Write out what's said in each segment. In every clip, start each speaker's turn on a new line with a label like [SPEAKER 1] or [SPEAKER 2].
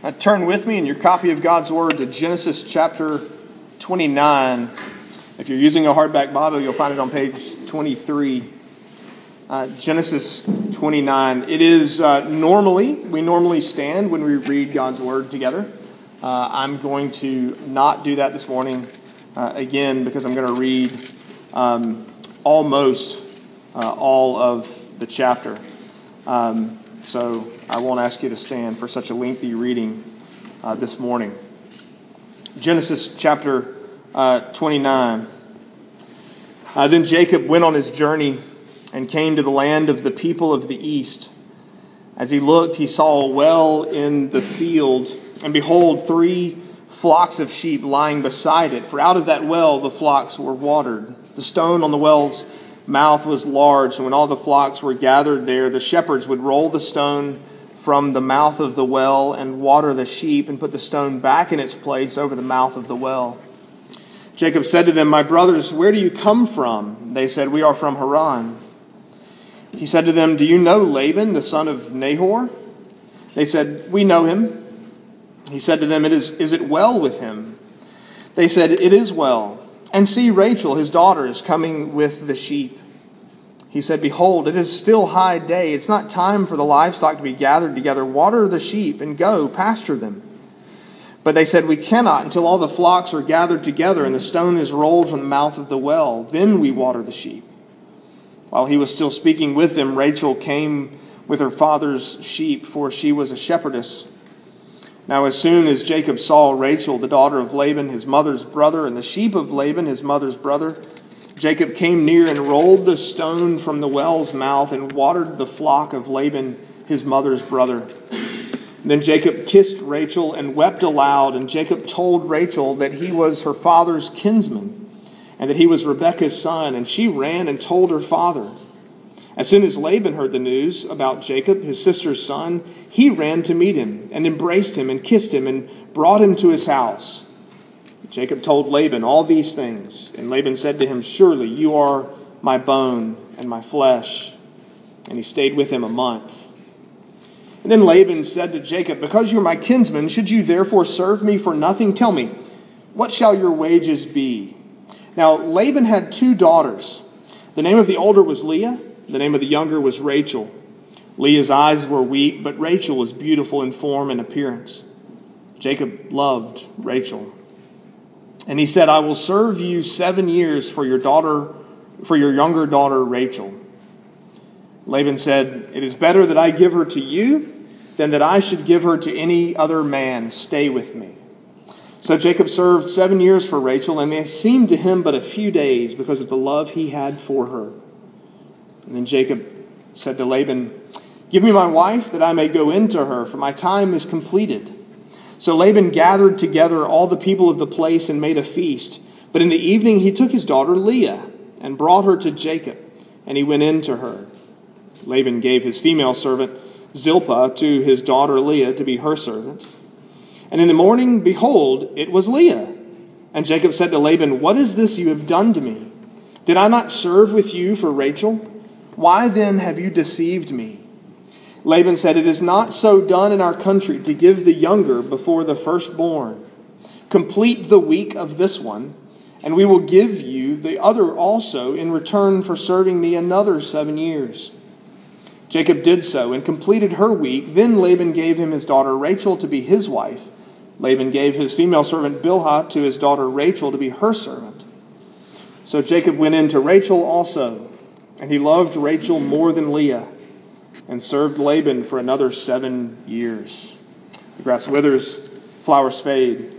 [SPEAKER 1] Uh, turn with me in your copy of God's Word to Genesis chapter 29. If you're using a hardback Bible, you'll find it on page 23. Uh, Genesis 29. It is uh, normally, we normally stand when we read God's Word together. Uh, I'm going to not do that this morning uh, again because I'm going to read um, almost uh, all of the chapter. Um, so I won't ask you to stand for such a lengthy reading uh, this morning. Genesis chapter uh, 29. Uh, then Jacob went on his journey and came to the land of the people of the east. As he looked, he saw a well in the field, and behold, three flocks of sheep lying beside it. For out of that well the flocks were watered. The stone on the well's mouth was large, and when all the flocks were gathered there, the shepherds would roll the stone from the mouth of the well and water the sheep and put the stone back in its place over the mouth of the well. Jacob said to them, My brothers, where do you come from? They said, We are from Haran. He said to them, Do you know Laban, the son of Nahor? They said, We know him. He said to them, it is, is it well with him? They said, It is well. And see, Rachel, his daughter, is coming with the sheep. He said, Behold, it is still high day. It's not time for the livestock to be gathered together. Water the sheep and go, pasture them. But they said, We cannot until all the flocks are gathered together and the stone is rolled from the mouth of the well. Then we water the sheep. While he was still speaking with them, Rachel came with her father's sheep, for she was a shepherdess. Now, as soon as Jacob saw Rachel, the daughter of Laban, his mother's brother, and the sheep of Laban, his mother's brother, Jacob came near and rolled the stone from the well's mouth and watered the flock of Laban, his mother's brother. Then Jacob kissed Rachel and wept aloud, and Jacob told Rachel that he was her father's kinsman and that he was Rebekah's son, and she ran and told her father. As soon as Laban heard the news about Jacob, his sister's son, he ran to meet him and embraced him and kissed him and brought him to his house. Jacob told Laban all these things, and Laban said to him, Surely you are my bone and my flesh. And he stayed with him a month. And then Laban said to Jacob, Because you are my kinsman, should you therefore serve me for nothing? Tell me, what shall your wages be? Now Laban had two daughters. The name of the older was Leah, the name of the younger was Rachel. Leah's eyes were weak, but Rachel was beautiful in form and appearance. Jacob loved Rachel. And he said, I will serve you seven years for your daughter, for your younger daughter Rachel. Laban said, It is better that I give her to you than that I should give her to any other man. Stay with me. So Jacob served seven years for Rachel, and they seemed to him but a few days because of the love he had for her. And then Jacob said to Laban, Give me my wife that I may go into her, for my time is completed. So Laban gathered together all the people of the place and made a feast. But in the evening he took his daughter Leah and brought her to Jacob, and he went in to her. Laban gave his female servant Zilpah to his daughter Leah to be her servant. And in the morning, behold, it was Leah. And Jacob said to Laban, What is this you have done to me? Did I not serve with you for Rachel? Why then have you deceived me? Laban said, It is not so done in our country to give the younger before the firstborn. Complete the week of this one, and we will give you the other also in return for serving me another seven years. Jacob did so and completed her week. Then Laban gave him his daughter Rachel to be his wife. Laban gave his female servant Bilhah to his daughter Rachel to be her servant. So Jacob went in to Rachel also, and he loved Rachel more than Leah and served Laban for another seven years. The grass withers, flowers fade,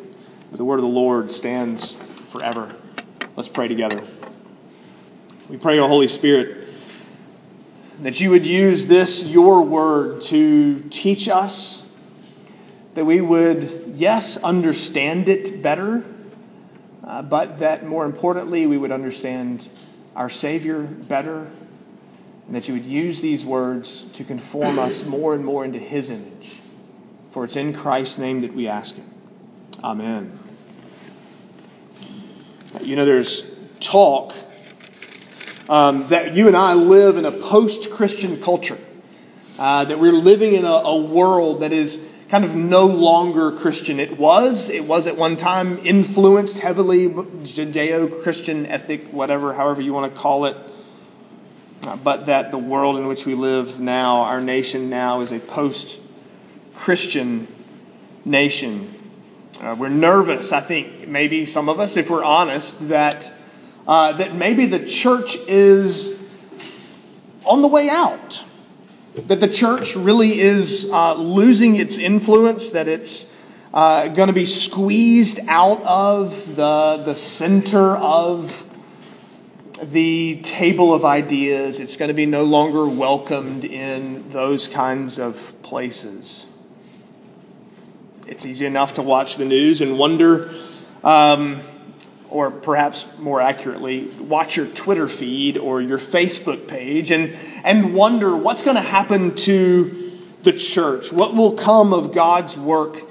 [SPEAKER 1] but the word of the Lord stands forever. Let's pray together. We pray, O Holy Spirit, that you would use this, your word, to teach us, that we would, yes, understand it better, uh, but that more importantly, we would understand our Savior better and that you would use these words to conform us more and more into his image. For it's in Christ's name that we ask it. Amen. You know, there's talk um, that you and I live in a post Christian culture, uh, that we're living in a, a world that is kind of no longer Christian. It was, it was at one time influenced heavily Judeo Christian ethic, whatever, however you want to call it. But that the world in which we live now, our nation now, is a post Christian nation. Uh, we're nervous, I think, maybe some of us, if we're honest, that, uh, that maybe the church is on the way out that the church really is uh, losing its influence, that it's uh, going to be squeezed out of the, the center of the table of ideas. It's going to be no longer welcomed in those kinds of places. It's easy enough to watch the news and wonder. Um, or perhaps more accurately, watch your Twitter feed or your Facebook page and, and wonder what's going to happen to the church? What will come of God's work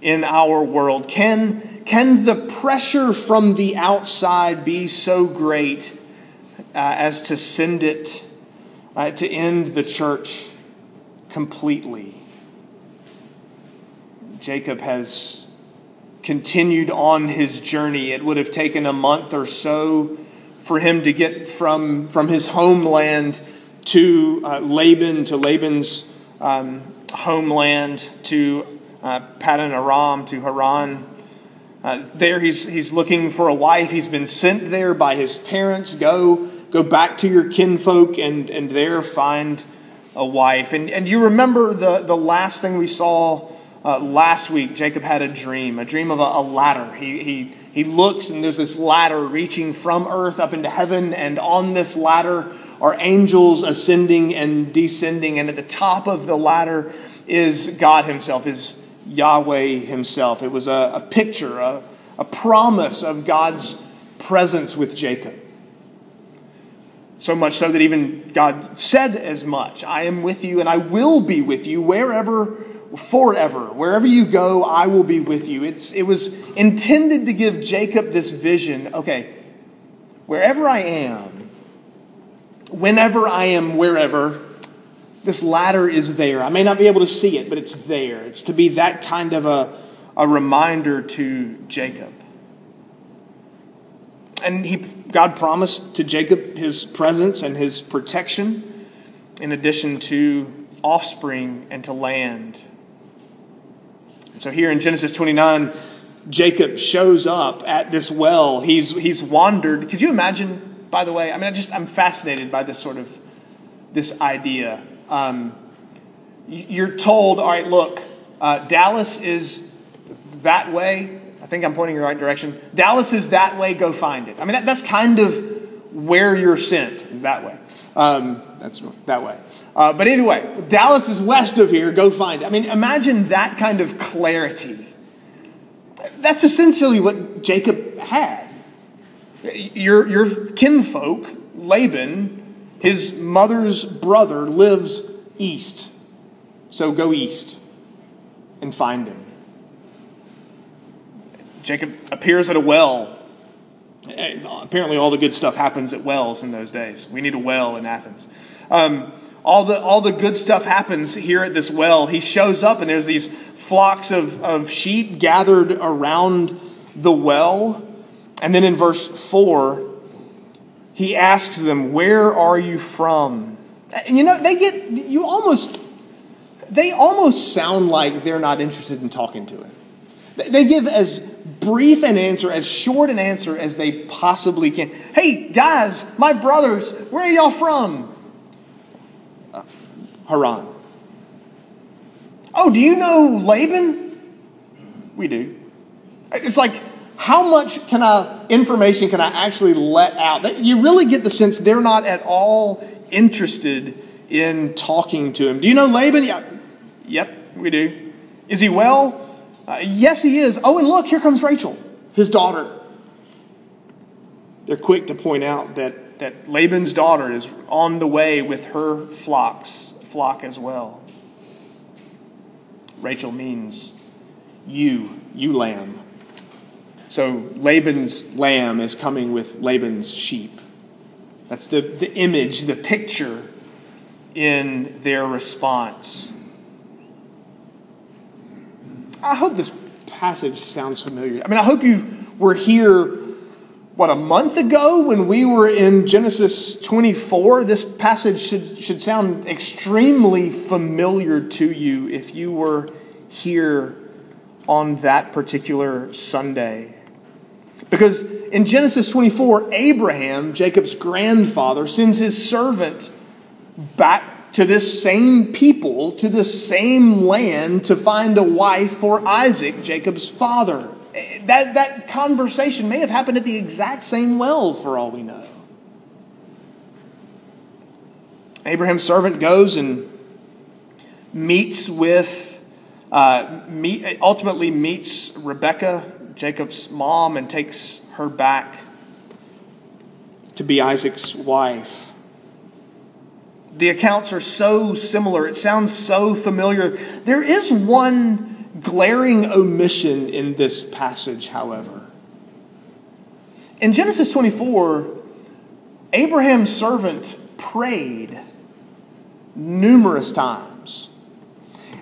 [SPEAKER 1] in our world? Can, can the pressure from the outside be so great as to send it, uh, to end the church completely? Jacob has continued on his journey. It would have taken a month or so for him to get from, from his homeland to uh, Laban, to Laban's um, homeland, to uh, Paddan Aram, to Haran. Uh, there he's, he's looking for a wife. He's been sent there by his parents. Go, go back to your kinfolk and, and there find a wife. And, and you remember the, the last thing we saw uh, last week, Jacob had a dream, a dream of a, a ladder. He, he, he looks, and there's this ladder reaching from earth up into heaven, and on this ladder are angels ascending and descending, and at the top of the ladder is God Himself, is Yahweh Himself. It was a, a picture, a, a promise of God's presence with Jacob. So much so that even God said as much I am with you, and I will be with you wherever forever. Wherever you go, I will be with you. It's, it was intended to give Jacob this vision okay, wherever I am, whenever I am, wherever, this ladder is there. I may not be able to see it, but it's there. It's to be that kind of a, a reminder to Jacob. And he, God promised to Jacob his presence and his protection, in addition to offspring and to land. So here in Genesis 29, Jacob shows up at this well. He's, he's wandered. Could you imagine, by the way? I mean, I just, I'm fascinated by this sort of, this idea. Um, you're told, all right, look, uh, Dallas is that way. I think I'm pointing in the right direction. Dallas is that way, go find it. I mean, that, that's kind of where you're sent, that way. Um, that's that way. Uh, but anyway, Dallas is west of here. Go find it. I mean, imagine that kind of clarity. That's essentially what Jacob had. Your, your kinfolk, Laban, his mother's brother, lives east. So go east and find him. Jacob appears at a well. Apparently, all the good stuff happens at wells in those days. We need a well in Athens. Um, all the, all the good stuff happens here at this well. He shows up, and there's these flocks of, of sheep gathered around the well. And then in verse 4, he asks them, Where are you from? And you know, they get, you almost, they almost sound like they're not interested in talking to him. They give as brief an answer, as short an answer as they possibly can. Hey, guys, my brothers, where are y'all from? Uh, Haran. Oh, do you know Laban? We do. It's like, how much can I, information can I actually let out? You really get the sense they're not at all interested in talking to him. Do you know Laban? Yeah. Yep, we do. Is he well? Uh, yes, he is. Oh, and look, here comes Rachel, his daughter. They're quick to point out that, that Laban's daughter is on the way with her flocks flock as well. Rachel means ewe, ewe lamb. So Laban's lamb is coming with Laban's sheep. That's the, the image, the picture in their response. I hope this passage sounds familiar. I mean, I hope you were here, what, a month ago when we were in Genesis 24? This passage should, should sound extremely familiar to you if you were here on that particular Sunday. Because in Genesis 24, Abraham, Jacob's grandfather, sends his servant back to this same people, to this same land, to find a wife for Isaac, Jacob's father. That, that conversation may have happened at the exact same well, for all we know. Abraham's servant goes and meets with, uh, meet, ultimately meets Rebecca, Jacob's mom and takes her back to be Isaac's wife. The accounts are so similar. It sounds so familiar. There is one glaring omission in this passage, however. In Genesis 24, Abraham's servant prayed numerous times.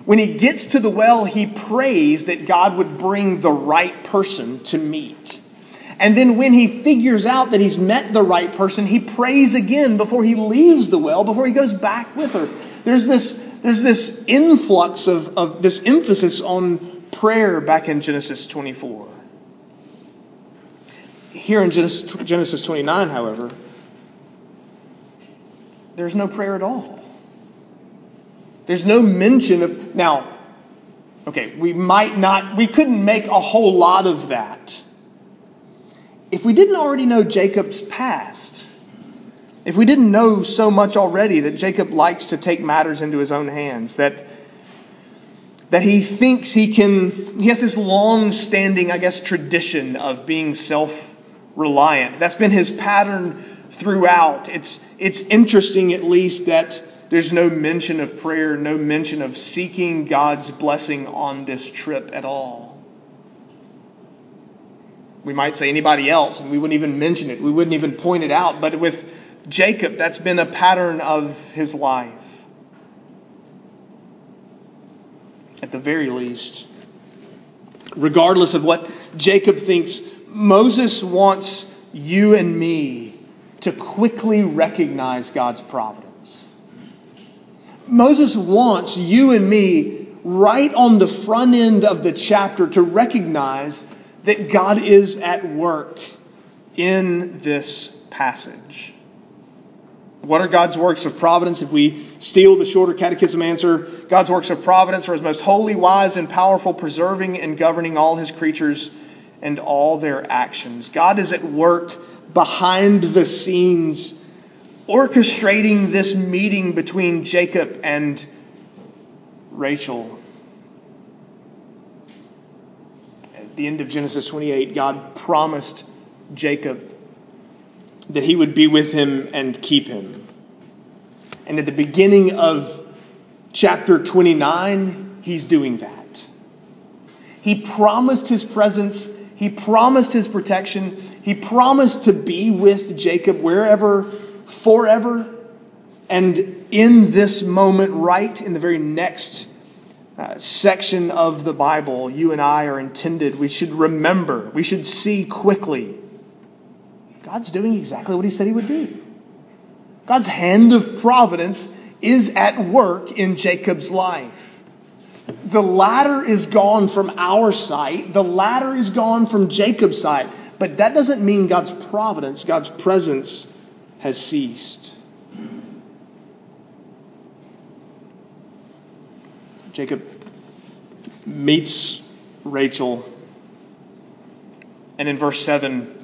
[SPEAKER 1] When he gets to the well, he prays that God would bring the right person to meet. And then when he figures out that he's met the right person, he prays again before he leaves the well, before he goes back with her. There's this, there's this influx of, of this emphasis on prayer back in Genesis 24. Here in Genesis, Genesis 29, however, there's no prayer at all. There's no mention of. Now, okay, we might not, we couldn't make a whole lot of that if we didn't already know Jacob's past. If we didn't know so much already that Jacob likes to take matters into his own hands, that that he thinks he can, he has this long standing, I guess, tradition of being self reliant. That's been his pattern throughout. It's, it's interesting, at least, that there's no mention of prayer, no mention of seeking God's blessing on this trip at all. We might say anybody else, and we wouldn't even mention it. We wouldn't even point it out. But with Jacob, that's been a pattern of his life. At the very least, regardless of what Jacob thinks, Moses wants you and me to quickly recognize God's providence. Moses wants you and me right on the front end of the chapter to recognize that God is at work in this passage. What are God's works of providence? If we steal the shorter catechism answer, God's works of providence are his most holy, wise, and powerful, preserving and governing all his creatures and all their actions. God is at work behind the scenes orchestrating this meeting between Jacob and Rachel. At the end of Genesis 28, God promised Jacob that he would be with him and keep him. And at the beginning of chapter 29, he's doing that. He promised his presence, he promised his protection, he promised to be with Jacob wherever forever. And in this moment, right in the very next uh, section of the Bible, you and I are intended, we should remember, we should see quickly God's doing exactly what He said He would do. God's hand of providence is at work in Jacob's life. The ladder is gone from our sight, the ladder is gone from Jacob's sight, but that doesn't mean God's providence, God's presence has ceased. Jacob meets Rachel. And in verse 7,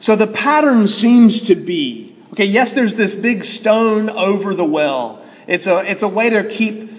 [SPEAKER 1] so the pattern seems to be okay, yes, there's this big stone over the well. It's a, it's a way to keep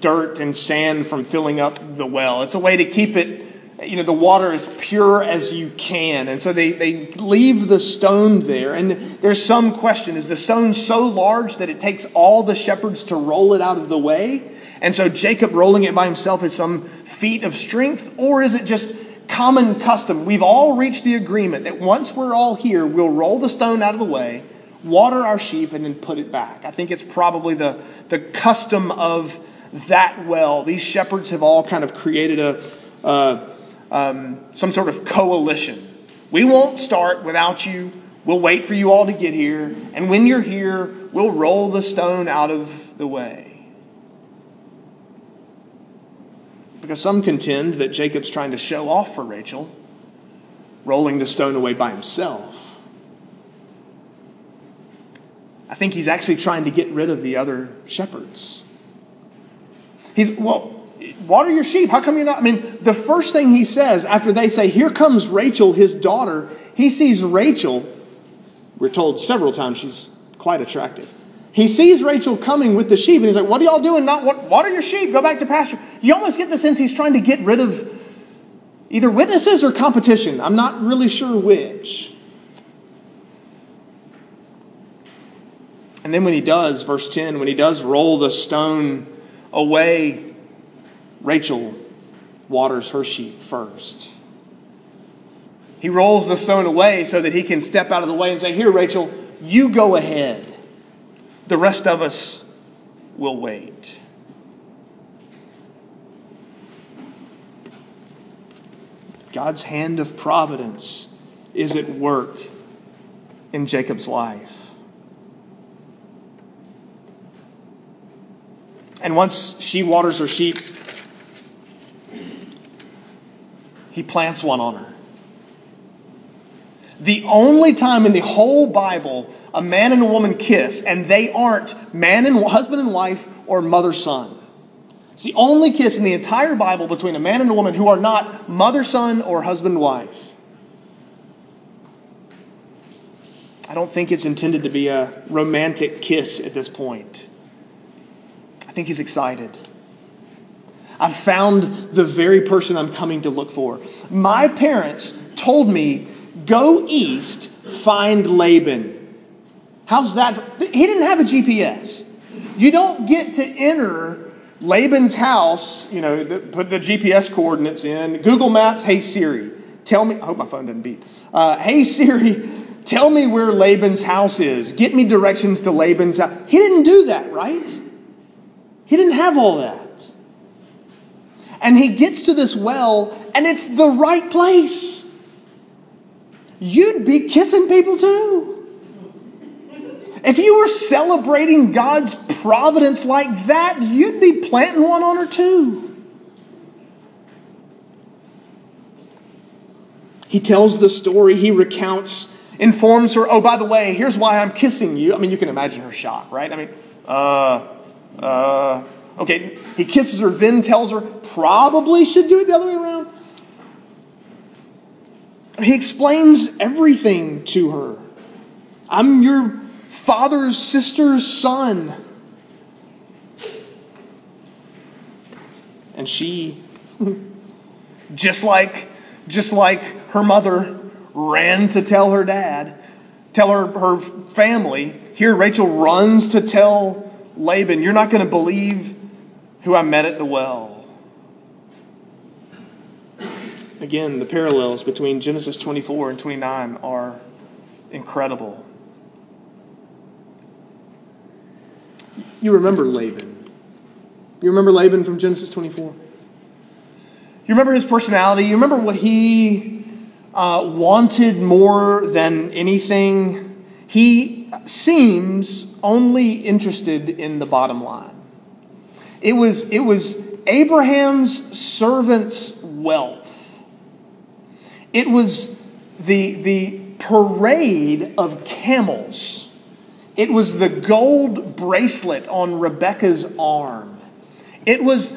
[SPEAKER 1] dirt and sand from filling up the well, it's a way to keep it you know, the water as pure as you can. And so they, they leave the stone there. And there's some question is the stone so large that it takes all the shepherds to roll it out of the way? And so Jacob rolling it by himself is some feat of strength? Or is it just common custom? We've all reached the agreement that once we're all here, we'll roll the stone out of the way, water our sheep, and then put it back. I think it's probably the, the custom of that well. These shepherds have all kind of created a, uh, um, some sort of coalition. We won't start without you. We'll wait for you all to get here. And when you're here, we'll roll the stone out of the way. Because some contend that Jacob's trying to show off for Rachel, rolling the stone away by himself. I think he's actually trying to get rid of the other shepherds. He's, well, water your sheep. How come you're not? I mean, the first thing he says after they say, Here comes Rachel, his daughter, he sees Rachel. We're told several times she's quite attractive. He sees Rachel coming with the sheep, and he's like, What are y'all doing? Not what, water your sheep, go back to pasture. You almost get the sense he's trying to get rid of either witnesses or competition. I'm not really sure which. And then when he does, verse 10, when he does roll the stone away, Rachel waters her sheep first. He rolls the stone away so that he can step out of the way and say, Here, Rachel, you go ahead. The rest of us will wait. God's hand of providence is at work in Jacob's life. And once she waters her sheep, he plants one on her. The only time in the whole Bible a man and a woman kiss and they aren't man and husband and wife or mother son. It's the only kiss in the entire Bible between a man and a woman who are not mother son or husband wife. I don't think it's intended to be a romantic kiss at this point. I think he's excited. I've found the very person I'm coming to look for. My parents told me, go east, find Laban. How's that? He didn't have a GPS. You don't get to enter Laban's house, you know, put the GPS coordinates in. Google Maps, hey Siri, tell me, I hope my phone doesn't beep. Uh, hey Siri, tell me where Laban's house is. Get me directions to Laban's house. He didn't do that, right? He didn't have all that. And he gets to this well, and it's the right place. You'd be kissing people too. If you were celebrating God's providence like that, you'd be planting one on her too. He tells the story, he recounts, informs her, oh, by the way, here's why I'm kissing you. I mean, you can imagine her shock, right? I mean, uh, uh, okay, he kisses her, then tells her, probably should do it the other way around. He explains everything to her. I'm your father's sister's son. And she, just like, just like her mother, ran to tell her dad, tell her, her family. Here, Rachel runs to tell Laban, You're not going to believe who I met at the well. Again, the parallels between Genesis 24 and 29 are incredible. You remember Laban. You remember Laban from Genesis 24? You remember his personality? You remember what he uh, wanted more than anything? He seems only interested in the bottom line. It was, it was Abraham's servant's wealth. It was the, the parade of camels. It was the gold bracelet on Rebecca's arm. It was,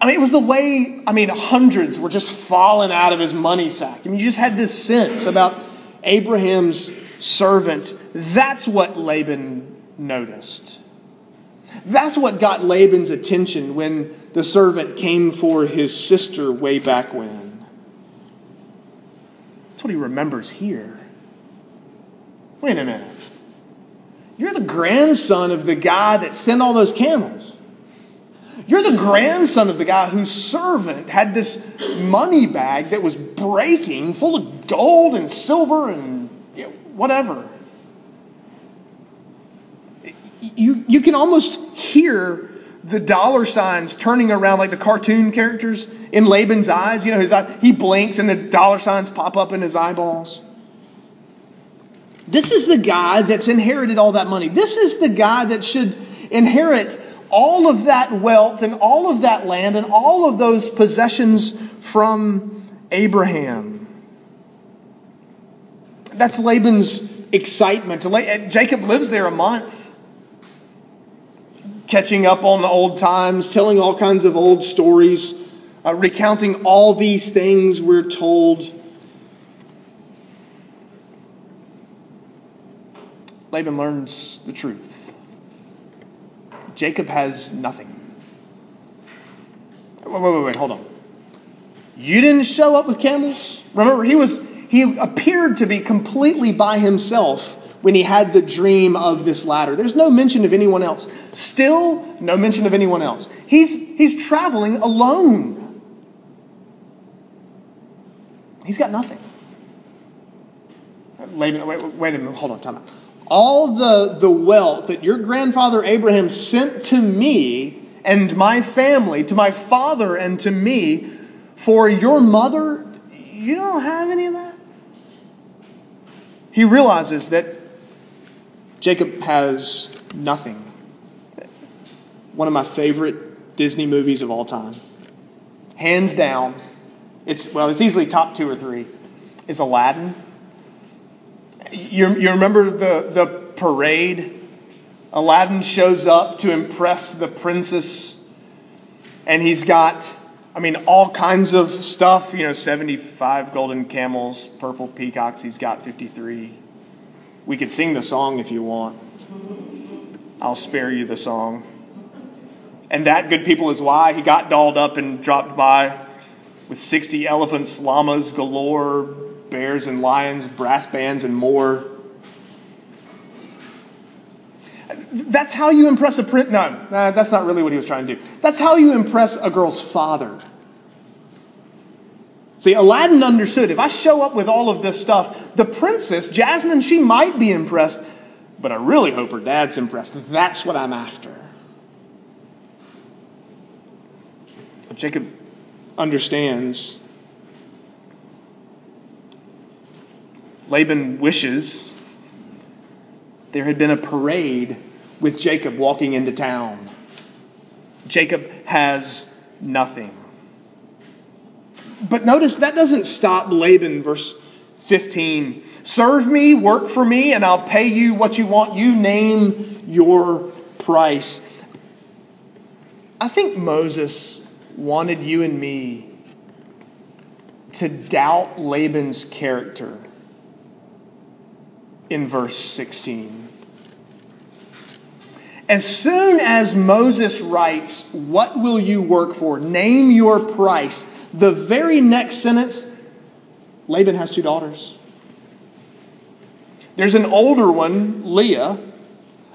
[SPEAKER 1] I mean, it was the way, I mean, hundreds were just falling out of his money sack. I mean, you just had this sense about Abraham's servant. That's what Laban noticed. That's what got Laban's attention when the servant came for his sister way back when. That's what he remembers here. Wait a minute. You're the grandson of the guy that sent all those camels. You're the grandson of the guy whose servant had this money bag that was breaking, full of gold and silver and whatever you, you can almost hear the dollar signs turning around like the cartoon characters in Laban's eyes. You know, his eye, he blinks and the dollar signs pop up in his eyeballs. This is the guy that's inherited all that money. This is the guy that should inherit all of that wealth and all of that land and all of those possessions from Abraham. That's Laban's excitement. Jacob lives there a month, catching up on the old times, telling all kinds of old stories, uh, recounting all these things we're told. Laban learns the truth. Jacob has nothing. Wait, wait, wait, wait, hold on. You didn't show up with camels? Remember, he was he appeared to be completely by himself when he had the dream of this ladder. There's no mention of anyone else. Still, no mention of anyone else. He's, he's traveling alone. He's got nothing. Wait, wait a minute, hold on, time out. All the, the wealth that your grandfather Abraham sent to me and my family, to my father and to me, for your mother, you don't have any of that? he realizes that Jacob has nothing. One of my favorite Disney movies of all time. Hands down, it's well, it's easily top two or three, is Aladdin. You, you remember the, the parade? Aladdin shows up to impress the princess, and he's got I mean, all kinds of stuff, you know, 75 golden camels, purple peacocks, he's got 53. We could sing the song if you want. I'll spare you the song. And that, good people, is why he got dolled up and dropped by with 60 elephants, llamas galore, bears and lions, brass bands, and more. That's how you impress a print. No, that's not really what he was trying to do. That's how you impress a girl's father. See, Aladdin understood if I show up with all of this stuff, the princess, Jasmine, she might be impressed, but I really hope her dad's impressed. That's what I'm after. Jacob understands. Laban wishes there had been a parade with Jacob walking into town. Jacob has nothing. But notice that doesn't stop Laban, verse 15. Serve me, work for me, and I'll pay you what you want. You name your price. I think Moses wanted you and me to doubt Laban's character in verse 16. As soon as Moses writes, What will you work for? Name your price. The very next sentence, Laban has two daughters. There's an older one, Leah,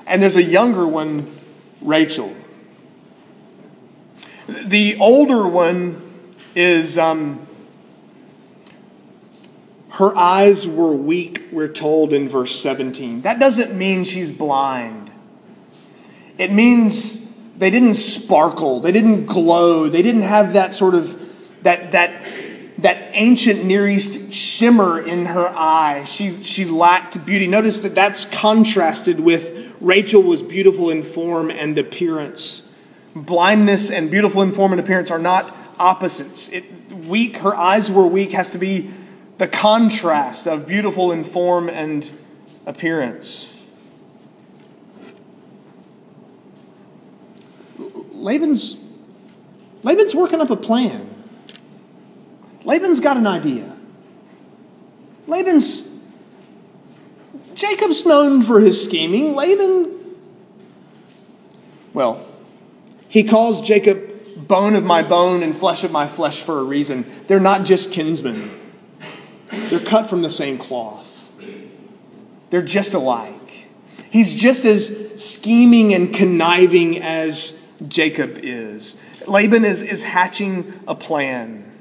[SPEAKER 1] and there's a younger one, Rachel. The older one is, um, her eyes were weak, we're told in verse 17. That doesn't mean she's blind. It means they didn't sparkle, they didn't glow, they didn't have that sort of that that that ancient Near East shimmer in her eye. She she lacked beauty. Notice that that's contrasted with Rachel was beautiful in form and appearance. Blindness and beautiful in form and appearance are not opposites. It, weak, her eyes were weak, has to be the contrast of beautiful in form and appearance. Laban's, Laban's working up a plan. Laban's got an idea. Laban's, Jacob's known for his scheming. Laban, well, he calls Jacob bone of my bone and flesh of my flesh for a reason. They're not just kinsmen, they're cut from the same cloth, they're just alike. He's just as scheming and conniving as Jacob is. Laban is, is hatching a plan.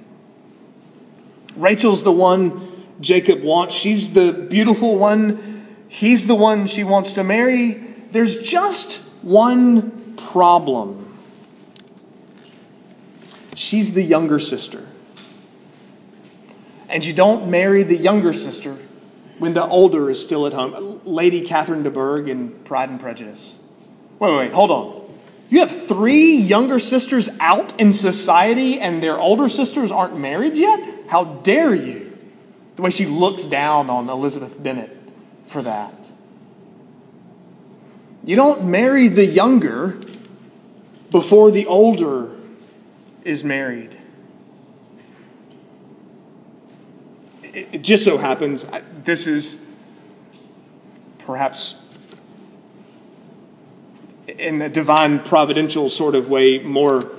[SPEAKER 1] Rachel's the one Jacob wants. She's the beautiful one. He's the one she wants to marry. There's just one problem. she's the younger sister. And you don't marry the younger sister when the older is still at home. Lady Catherine de Bourgh in Pride and Prejudice. Wait, wait, wait, hold on. You have three younger sisters out in society and their older sisters aren't married yet? How dare you? The way she looks down on Elizabeth Bennet for that. You don't marry the younger before the older is married. It, just so happens, this is perhaps in a divine providential sort of way more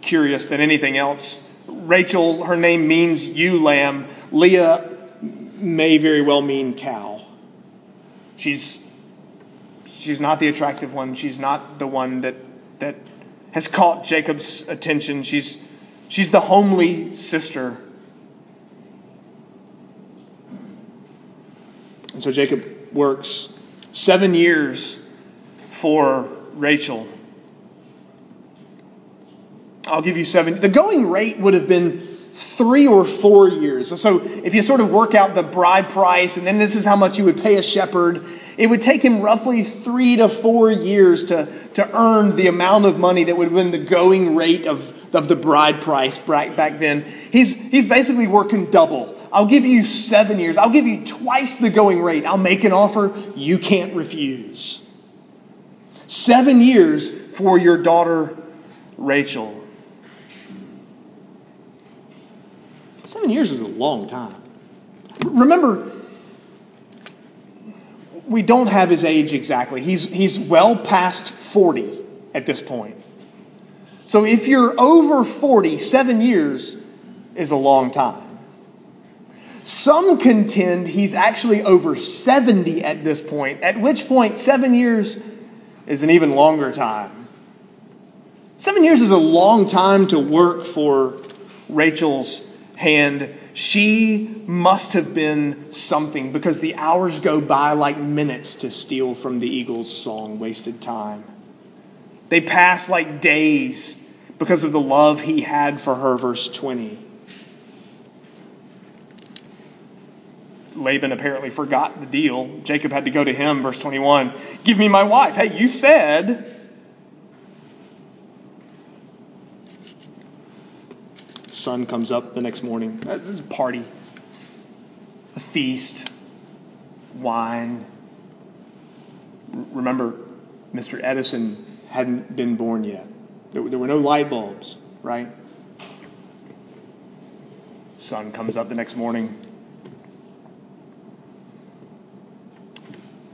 [SPEAKER 1] curious than anything else. Rachel, her name means ewe lamb. Leah may very well mean cow. She's she's not the attractive one. She's not the one that that has caught Jacob's attention. She's she's the homely sister. And so Jacob works seven years for Rachel. I'll give you seven. The going rate would have been three or four years. So if you sort of work out the bride price, and then this is how much you would pay a shepherd, it would take him roughly three to four years to, to earn the amount of money that would have been the going rate of, of the bride price back, back then. He's, he's basically working double. I'll give you seven years. I'll give you twice the going rate. I'll make an offer you can't refuse. Seven years for your daughter, Rachel. Seven years is a long time. Remember, we don't have his age exactly. He's, he's well past 40 at this point. So if you're over 40, seven years is a long time. Some contend he's actually over 70 at this point, at which point, seven years is an even longer time. Seven years is a long time to work for Rachel's hand. She must have been something because the hours go by like minutes to steal from the eagle's song, wasted time. They pass like days because of the love he had for her, verse 20. Laban apparently forgot the deal. Jacob had to go to him, verse 21. Give me my wife. Hey, you said. Sun comes up the next morning. This is a party, a feast, wine. Remember, Mr. Edison hadn't been born yet. There were no light bulbs, right? Sun comes up the next morning.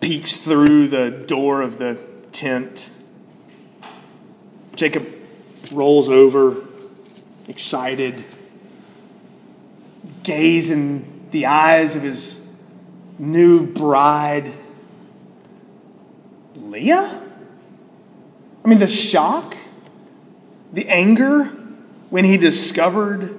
[SPEAKER 1] Peeks through the door of the tent. Jacob rolls over, excited, gaze in the eyes of his new bride. Leah? I mean, the shock, the anger when he discovered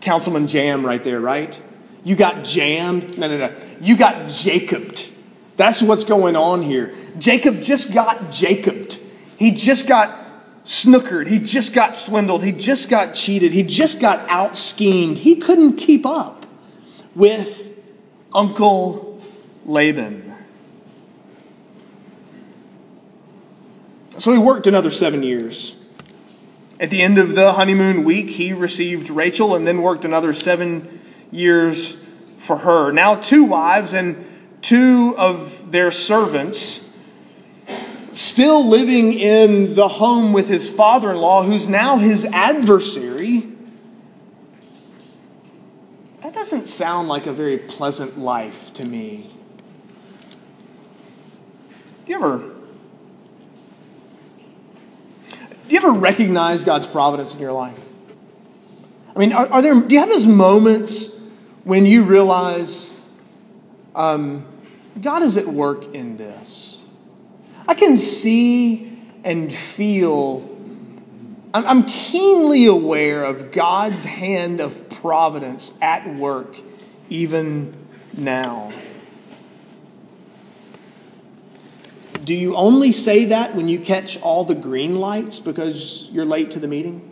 [SPEAKER 1] Councilman Jam right there, right? You got jammed. No, no, no. You got Jacobed. That's what's going on here. Jacob just got Jacobed. He just got snookered. He just got swindled. He just got cheated. He just got out schemed. He couldn't keep up with Uncle Laban. So he worked another seven years. At the end of the honeymoon week, he received Rachel and then worked another seven years for her. Now, two wives and two of their servants still living in the home with his father in law, who's now his adversary. That doesn't sound like a very pleasant life to me. Do you ever do you ever recognize God's providence in your life? I mean, are, are there do you have those moments when you realize um, God is at work in this. I can see and feel, I'm keenly aware of God's hand of providence at work even now. do you only say that when you catch all the green lights because you're late to the meeting?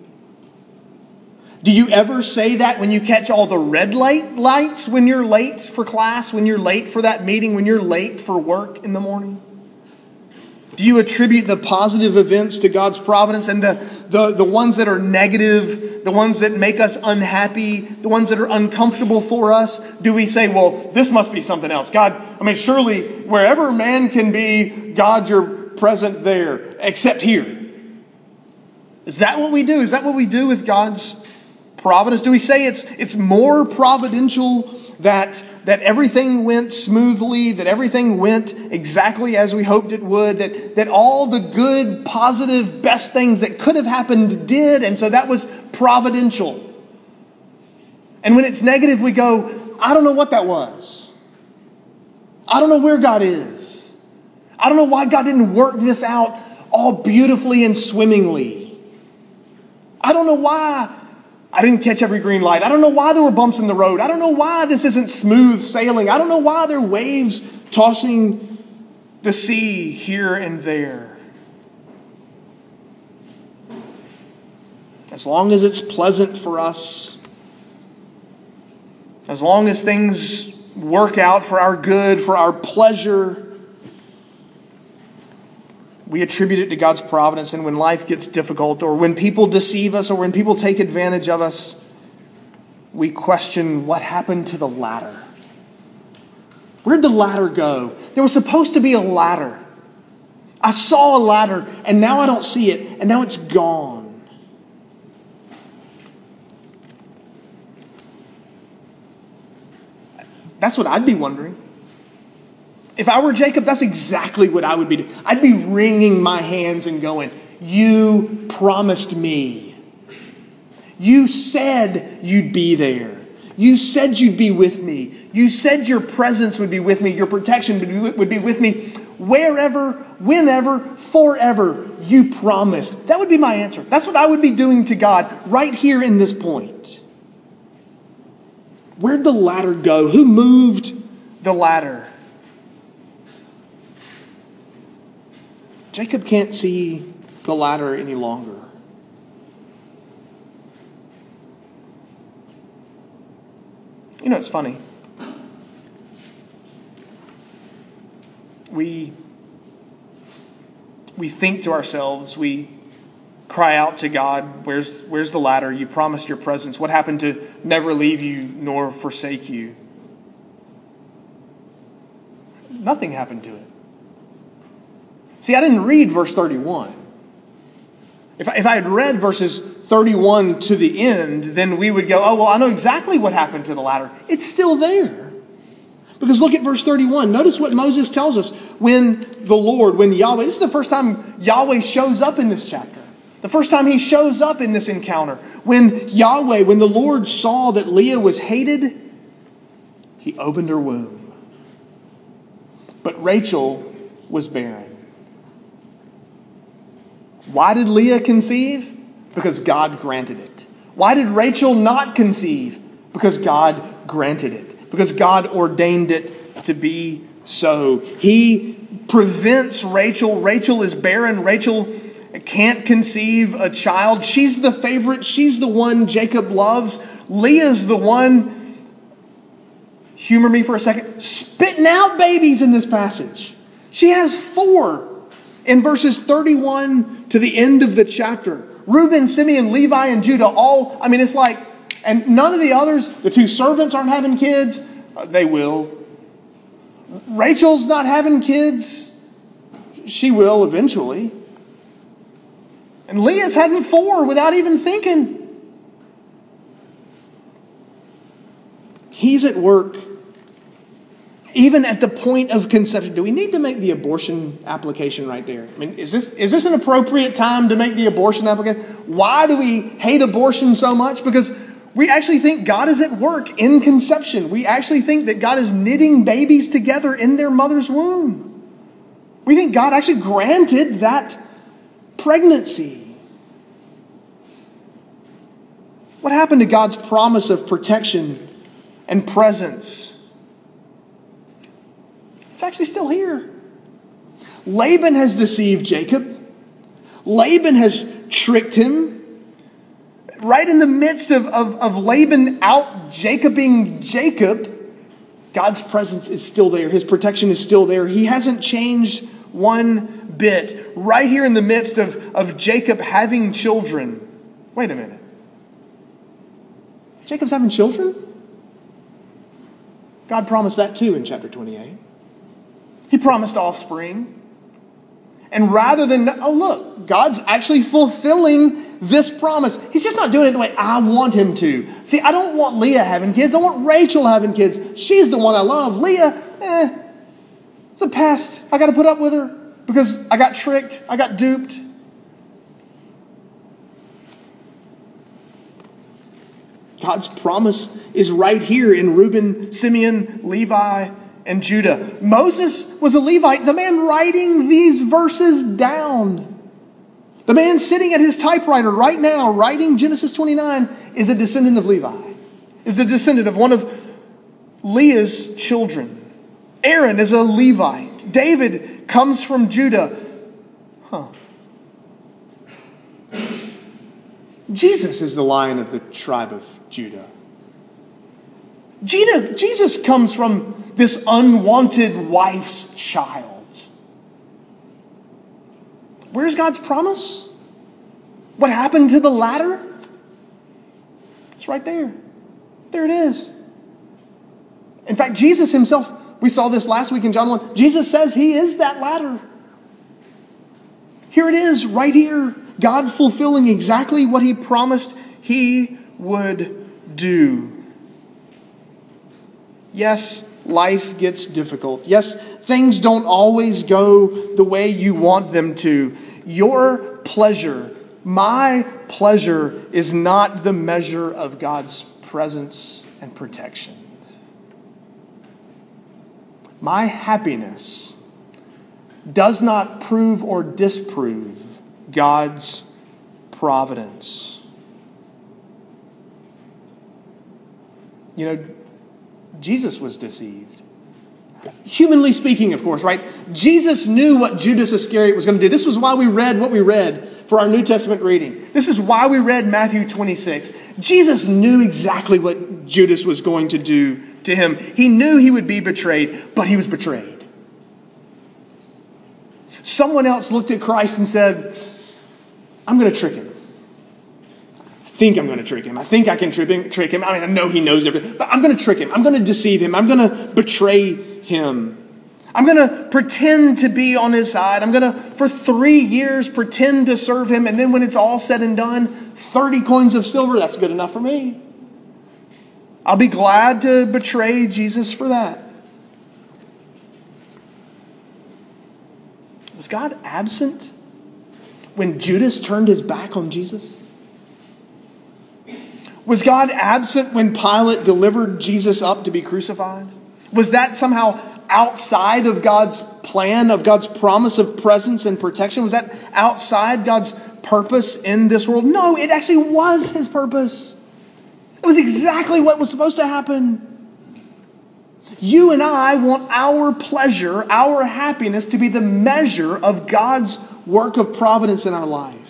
[SPEAKER 1] Do you ever say that when you catch all the red light lights when you're late for class, when you're late for that meeting, when you're late for work in the morning? Do you attribute the positive events to God's providence and the, the, the ones that are negative, the ones that make us unhappy, the ones that are uncomfortable for us? Do we say, well, this must be something else? God, I mean, surely wherever man can be, God, you're present there, except here. Is that what we do? Is that what we do with God's providence? Do we say it's, it's more providential that, that everything went smoothly, that everything went exactly as we hoped it would, that, that all the good, positive, best things that could have happened did, and so that was providential. And when it's negative, we go, I don't know what that was. I don't know where God is. I don't know why God didn't work this out all beautifully and swimmingly. I don't know why I didn't catch every green light. I don't know why there were bumps in the road. I don't know why this isn't smooth sailing. I don't know why there are waves tossing the sea here and there. As long as it's pleasant for us, as long as things work out for our good, for our pleasure, we attribute it to God's providence. And when life gets difficult, or when people deceive us, or when people take advantage of us, we question what happened to the ladder. Where'd the ladder go? There was supposed to be a ladder. I saw a ladder, and now I don't see it, and now it's gone. That's what I'd be wondering. If I were Jacob, that's exactly what I would be doing. I'd be wringing my hands and going, You promised me. You said you'd be there. You said you'd be with me. You said your presence would be with me. Your protection would be, with me wherever, whenever, forever. You promised. That would be my answer. That's what I would be doing to God right here in this point. Where'd the ladder go? Who moved the ladder? Jacob can't see the ladder any longer. You know, it's funny. We, we think to ourselves, we cry out to God, where's, where's the ladder? You promised your presence. What happened to never leave you nor forsake you? Nothing happened to it. See, I didn't read verse 31. If I, if I had read verses 31 to the end, then we would go, oh, well, I know exactly what happened to the ladder. It's still there. Because look at verse 31. Notice what Moses tells us when the Lord, when Yahweh, this is the first time Yahweh shows up in this chapter. The first time he shows up in this encounter. When Yahweh, when the Lord saw that Leah was hated, he opened her womb. But Rachel was barren. Why did Leah conceive? Because God granted it. Why did Rachel not conceive? Because God granted it. Because God ordained it to be so. He prevents Rachel. Rachel is barren. Rachel can't conceive a child. She's the favorite. She's the one Jacob loves. Leah's the one, humor me for a second, spitting out babies in this passage. She has four in verses 31 to the end of the chapter. Reuben, Simeon, Levi, and Judah all, I mean, it's like, and none of the others, the two servants aren't having kids. Uh, they will. Rachel's not having kids. She will eventually. And Leah's having four without even thinking. He's at work even at the point of conception, do we need to make the abortion application right there? I mean, is this, is this an appropriate time to make the abortion application? Why do we hate abortion so much? Because we actually think God is at work in conception. We actually think that God is knitting babies together in their mother's womb. We think God actually granted that pregnancy. What happened to God's promise of protection and presence? It's actually still here. Laban has deceived Jacob. Laban has tricked him. Right in the midst of, of, of Laban out Jacobing Jacob, God's presence is still there. His protection is still there. He hasn't changed one bit. Right here in the midst of, of Jacob having children. Wait a minute. Jacob's having children? God promised that too in chapter 28. He promised offspring. And rather than, oh, look, God's actually fulfilling this promise. He's just not doing it the way I want him to. See, I don't want Leah having kids. I want Rachel having kids. She's the one I love. Leah, eh, it's a pest. I got to put up with her because I got tricked. I got duped. God's promise is right here in Reuben, Simeon, Levi, and Judah. Moses was a Levite, the man writing these verses down. The man sitting at his typewriter right now, writing Genesis 29, is a descendant of Levi, is a descendant of one of Leah's children. Aaron is a Levite. David comes from Judah. Huh. Jesus is the lion of the tribe of Judah. Jesus comes from this unwanted wife's child. Where's God's promise? What happened to the ladder? It's right there. There it is. In fact, Jesus himself, we saw this last week in John 1, Jesus says he is that ladder. Here it is, right here. God fulfilling exactly what he promised he would do. Yes, life gets difficult. Yes, things don't always go the way you want them to. Your pleasure, my pleasure, is not the measure of God's presence and protection. My happiness does not prove or disprove God's providence. You know, Jesus was deceived. Humanly speaking, of course, right? Jesus knew what Judas Iscariot was going to do. This was why we read what we read for our New Testament reading. This is why we read Matthew 26. Jesus knew exactly what Judas was going to do to him. He knew he would be betrayed, but he was betrayed. Someone else looked at Christ and said, I'm going to trick him think I'm going to trick him. I think I can trick him, trick him. I mean, I know he knows everything, but I'm going to trick him. I'm going to deceive him. I'm going to betray him. I'm going to pretend to be on his side. I'm going to, for three years, pretend to serve him. And then when it's all said and done, 30 coins of silver, that's good enough for me. I'll be glad to betray Jesus for that. Was God absent when Judas turned his back on Jesus? Was God absent when Pilate delivered Jesus up to be crucified? Was that somehow outside of God's plan, of God's promise of presence and protection? Was that outside God's purpose in this world? No, it actually was his purpose. It was exactly what was supposed to happen. You and I want our pleasure, our happiness to be the measure of God's work of providence in our life.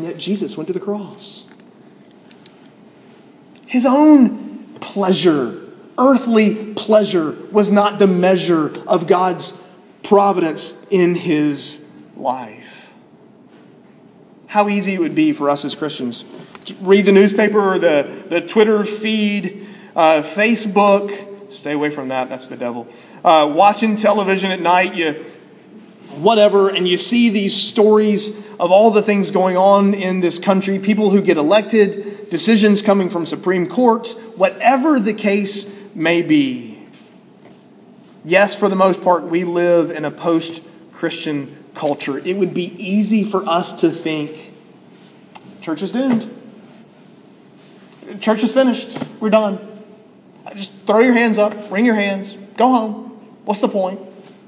[SPEAKER 1] And yet Jesus went to the cross. His own pleasure, earthly pleasure, was not the measure of God's providence in his life. How easy it would be for us as Christians. to Read the newspaper or the, the Twitter feed, uh, Facebook. Stay away from that, that's the devil. Uh, watching television at night, you whatever, and you see these stories of all the things going on in this country, people who get elected, decisions coming from Supreme Courts, whatever the case may be. Yes, for the most part, we live in a post Christian culture. It would be easy for us to think church is doomed. Church is finished. We're done. Just throw your hands up, wring your hands, go home. What's the point?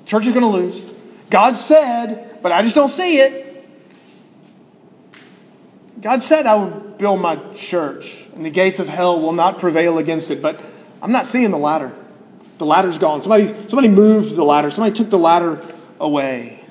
[SPEAKER 1] Church is going to lose. God said, but I just don't see it. God said, I will build my church, and the gates of hell will not prevail against it, but I'm not seeing the ladder. The ladder's gone. Somebody, somebody moved the ladder. Somebody took the ladder away.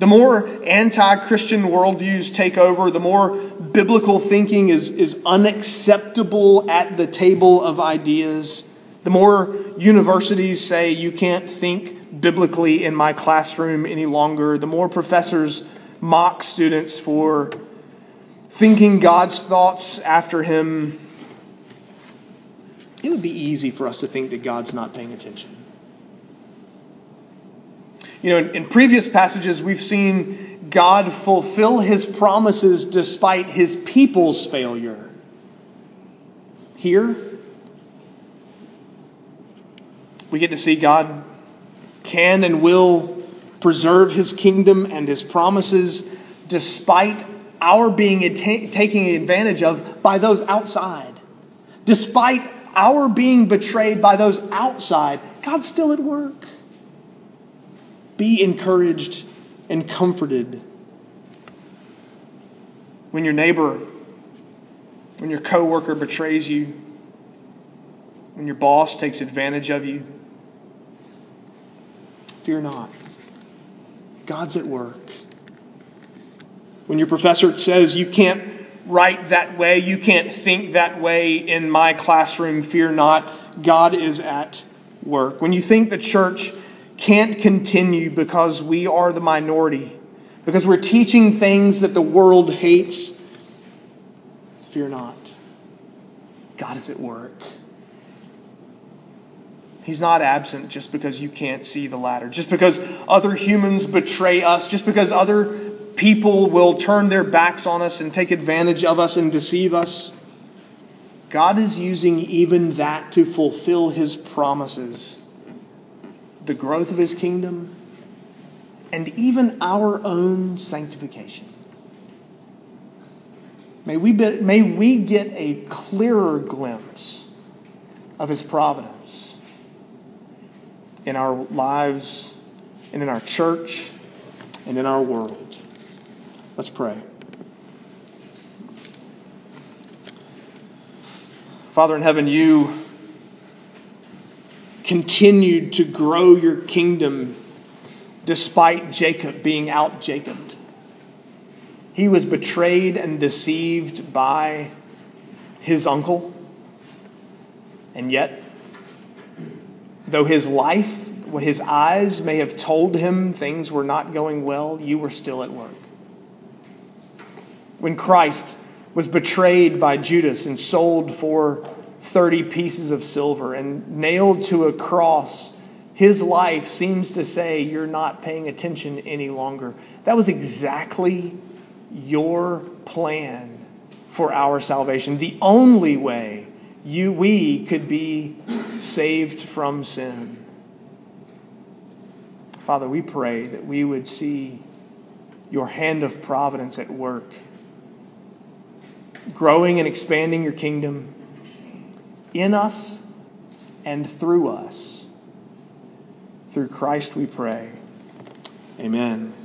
[SPEAKER 1] The more anti Christian worldviews take over, the more biblical thinking is, is unacceptable at the table of ideas. The more universities say you can't think biblically in my classroom any longer, the more professors mock students for thinking God's thoughts after him. It would be easy for us to think that God's not paying attention. You know, in, in previous passages, we've seen God fulfill his promises despite his people's failure. Here, we get to see God can and will preserve his kingdom and his promises despite our being taken advantage of by those outside. Despite our being betrayed by those outside, God's still at work. Be encouraged and comforted. When your neighbor, when your coworker betrays you, when your boss takes advantage of you, fear not. God's at work. When your professor says you can't write that way, you can't think that way in my classroom, fear not. God is at work. When you think the church can't continue because we are the minority, because we're teaching things that the world hates. Fear not. God is at work. He's not absent just because you can't see the ladder, just because other humans betray us, just because other people will turn their backs on us and take advantage of us and deceive us. God is using even that to fulfill his promises the growth of his kingdom, and even our own sanctification. May we, be, may we get a clearer glimpse of his providence in our lives and in our church and in our world. Let's pray. Father in heaven, you continued to grow your kingdom despite Jacob being out Jacobed. He was betrayed and deceived by his uncle. And yet, though his life, his eyes may have told him things were not going well, you were still at work. When Christ was betrayed by Judas and sold for 30 pieces of silver and nailed to a cross, his life seems to say, You're not paying attention any longer. That was exactly your plan for our salvation. The only way you, we could be saved from sin. Father, we pray that we would see your hand of providence at work, growing and expanding your kingdom in us and through us. Through Christ we pray. Amen.